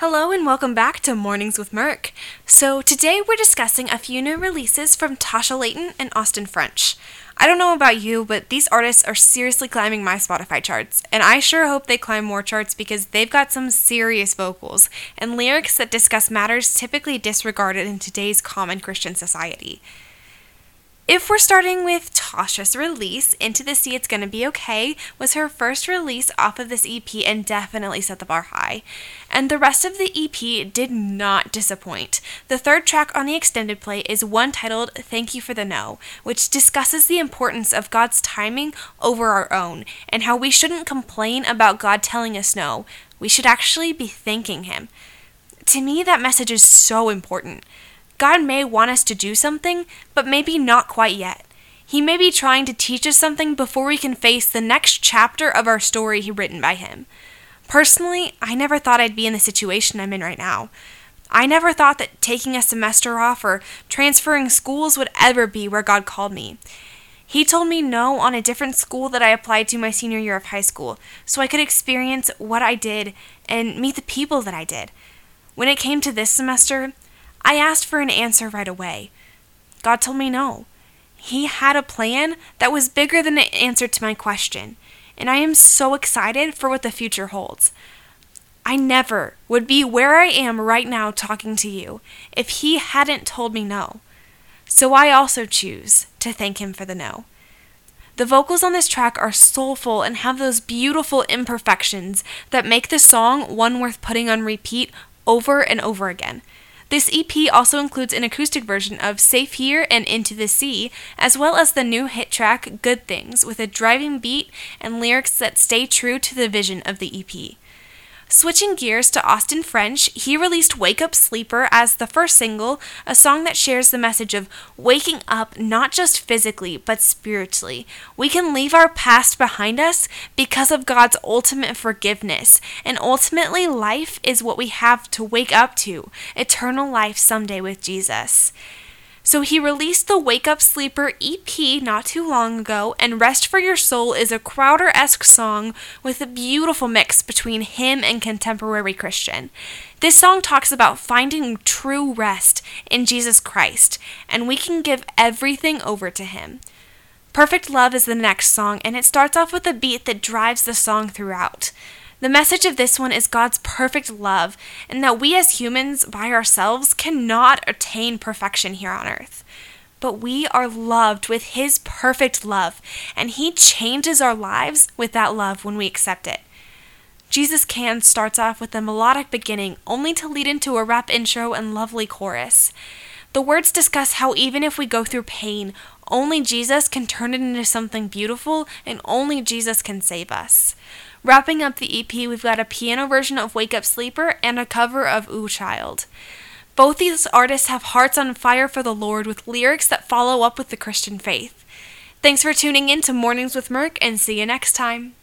Hello and welcome back to Mornings with Merck. So, today we're discussing a few new releases from Tasha Layton and Austin French. I don't know about you, but these artists are seriously climbing my Spotify charts, and I sure hope they climb more charts because they've got some serious vocals and lyrics that discuss matters typically disregarded in today's common Christian society. If we're starting with Tasha's release, Into the Sea It's Gonna Be Okay was her first release off of this EP and definitely set the bar high. And the rest of the EP did not disappoint. The third track on the extended play is one titled Thank You for the No, which discusses the importance of God's timing over our own and how we shouldn't complain about God telling us no. We should actually be thanking Him. To me, that message is so important. God may want us to do something, but maybe not quite yet. He may be trying to teach us something before we can face the next chapter of our story written by Him. Personally, I never thought I'd be in the situation I'm in right now. I never thought that taking a semester off or transferring schools would ever be where God called me. He told me no on a different school that I applied to my senior year of high school, so I could experience what I did and meet the people that I did. When it came to this semester, I asked for an answer right away. God told me no. He had a plan that was bigger than the answer to my question, and I am so excited for what the future holds. I never would be where I am right now talking to you if He hadn't told me no. So I also choose to thank Him for the no. The vocals on this track are soulful and have those beautiful imperfections that make the song one worth putting on repeat over and over again. This EP also includes an acoustic version of Safe Here and Into the Sea, as well as the new hit track Good Things, with a driving beat and lyrics that stay true to the vision of the EP. Switching gears to Austin French, he released Wake Up Sleeper as the first single, a song that shares the message of waking up not just physically, but spiritually. We can leave our past behind us because of God's ultimate forgiveness, and ultimately, life is what we have to wake up to eternal life someday with Jesus. So he released the Wake Up Sleeper EP not too long ago, and Rest for Your Soul is a Crowder esque song with a beautiful mix between him and contemporary Christian. This song talks about finding true rest in Jesus Christ, and we can give everything over to him. Perfect Love is the next song, and it starts off with a beat that drives the song throughout. The message of this one is God's perfect love, and that we as humans by ourselves cannot attain perfection here on earth. But we are loved with His perfect love, and He changes our lives with that love when we accept it. Jesus Can starts off with a melodic beginning, only to lead into a rap intro and lovely chorus. The words discuss how even if we go through pain, only Jesus can turn it into something beautiful, and only Jesus can save us. Wrapping up the EP, we've got a piano version of Wake Up Sleeper and a cover of Ooh Child. Both these artists have hearts on fire for the Lord with lyrics that follow up with the Christian faith. Thanks for tuning in to Mornings with Merck and see you next time.